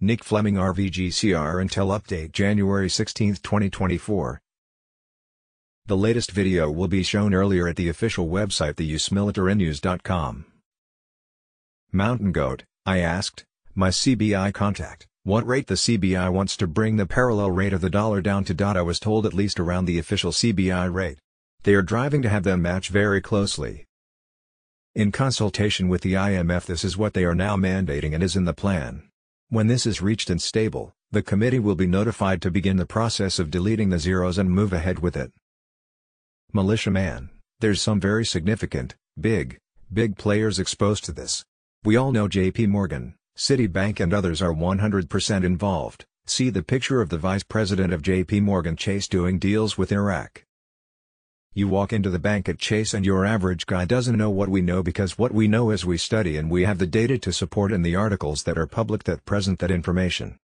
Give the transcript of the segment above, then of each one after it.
Nick Fleming RVGCR Intel Update January 16, 2024 The latest video will be shown earlier at the official website theusmilitarynews.com. Mountain Goat, I asked, my CBI contact, what rate the CBI wants to bring the parallel rate of the dollar down to. I was told at least around the official CBI rate. They are driving to have them match very closely. In consultation with the IMF this is what they are now mandating and is in the plan. When this is reached and stable, the committee will be notified to begin the process of deleting the zeros and move ahead with it. Militia man, there's some very significant, big, big players exposed to this. We all know JP Morgan, Citibank and others are 100% involved, see the picture of the vice president of JP Morgan Chase doing deals with Iraq. You walk into the bank at Chase and your average guy doesn't know what we know because what we know is we study and we have the data to support in the articles that are public that present that information.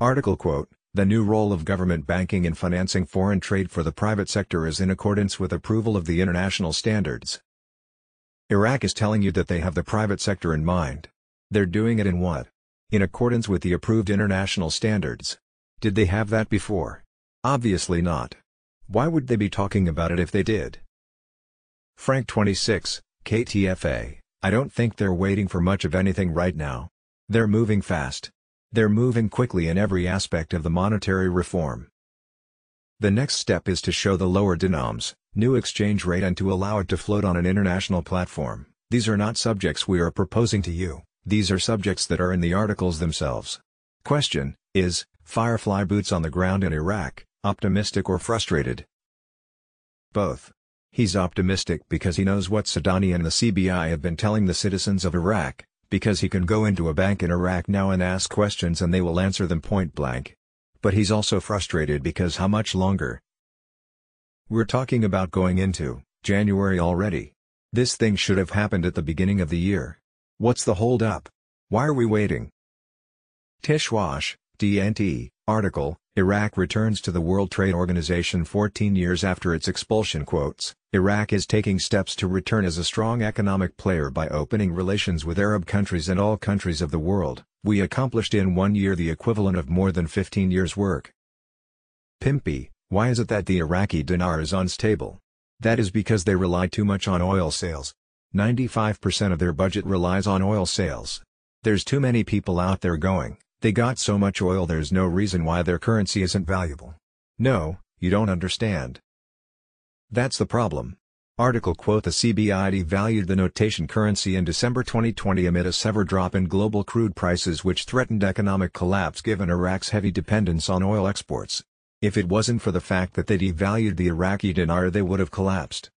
Article quote, The new role of government banking in financing foreign trade for the private sector is in accordance with approval of the international standards. Iraq is telling you that they have the private sector in mind. They're doing it in what? In accordance with the approved international standards. Did they have that before? Obviously not. Why would they be talking about it if they did? Frank 26, KTFA, I don't think they're waiting for much of anything right now. They're moving fast. They're moving quickly in every aspect of the monetary reform. The next step is to show the lower denoms, new exchange rate and to allow it to float on an international platform. These are not subjects we are proposing to you, these are subjects that are in the articles themselves. Question, is, Firefly boots on the ground in Iraq, Optimistic or frustrated? Both. He's optimistic because he knows what Sudani and the CBI have been telling the citizens of Iraq, because he can go into a bank in Iraq now and ask questions and they will answer them point blank. But he's also frustrated because how much longer? We're talking about going into January already. This thing should have happened at the beginning of the year. What's the hold up? Why are we waiting? Tishwash, DNT, article, Iraq returns to the World Trade Organization 14 years after its expulsion quotes, Iraq is taking steps to return as a strong economic player by opening relations with Arab countries and all countries of the world, we accomplished in one year the equivalent of more than 15 years' work. Pimpy, why is it that the Iraqi dinar is unstable? That is because they rely too much on oil sales. 95% of their budget relies on oil sales. There's too many people out there going, they got so much oil there's no reason why their currency isn't valuable. No, you don't understand. That's the problem. Article quote The CBI devalued the notation currency in December 2020 amid a severe drop in global crude prices which threatened economic collapse given Iraq's heavy dependence on oil exports. If it wasn't for the fact that they devalued the Iraqi dinar they would have collapsed.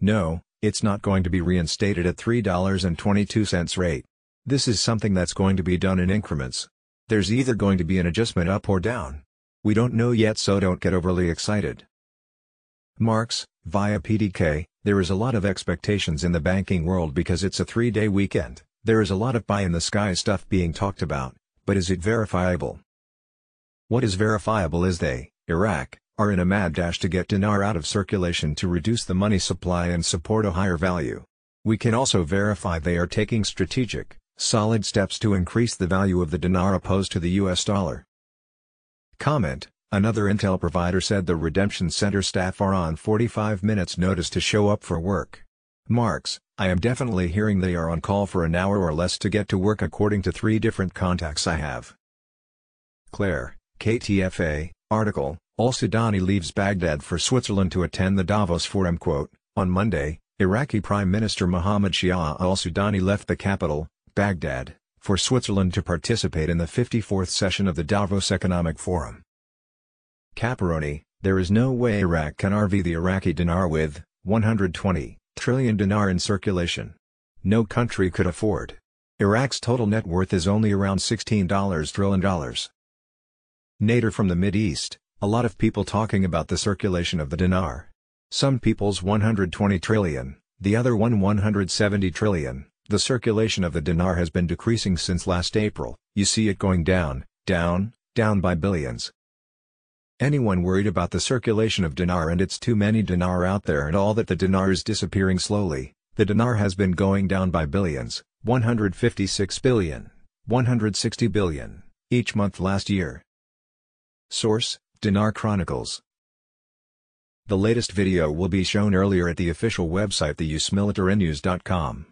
No, it's not going to be reinstated at $3.22 rate. This is something that's going to be done in increments. There's either going to be an adjustment up or down. We don't know yet so don't get overly excited. Marks, via PDK, there is a lot of expectations in the banking world because it's a three-day weekend, there is a lot of pie-in-the-sky stuff being talked about, but is it verifiable? What is verifiable is they, Iraq, are in a mad dash to get dinar out of circulation to reduce the money supply and support a higher value. We can also verify they are taking strategic, Solid steps to increase the value of the dinar opposed to the US dollar. Comment, another Intel provider said the Redemption Center staff are on 45 minutes notice to show up for work. Marks, I am definitely hearing they are on call for an hour or less to get to work according to three different contacts I have. Claire, KTFA, article, Al-Sudani leaves Baghdad for Switzerland to attend the Davos Forum quote, on Monday, Iraqi Prime Minister Mohammed Shia al-Sudani left the capital, Baghdad, for Switzerland to participate in the 54th session of the Davos Economic Forum. Kaperoni, there is no way Iraq can RV the Iraqi dinar with 120 trillion dinar in circulation. No country could afford. Iraq's total net worth is only around $16 trillion. Nader from the Mid-East, a lot of people talking about the circulation of the dinar. Some people's 120 trillion, the other one 170 trillion. The circulation of the dinar has been decreasing since last April, you see it going down, down, down by billions. Anyone worried about the circulation of dinar and it's too many dinar out there and all that the dinar is disappearing slowly, the dinar has been going down by billions, 156 billion, 160 billion, each month last year. Source, Dinar Chronicles. The latest video will be shown earlier at the official website theusmilitarynews.com.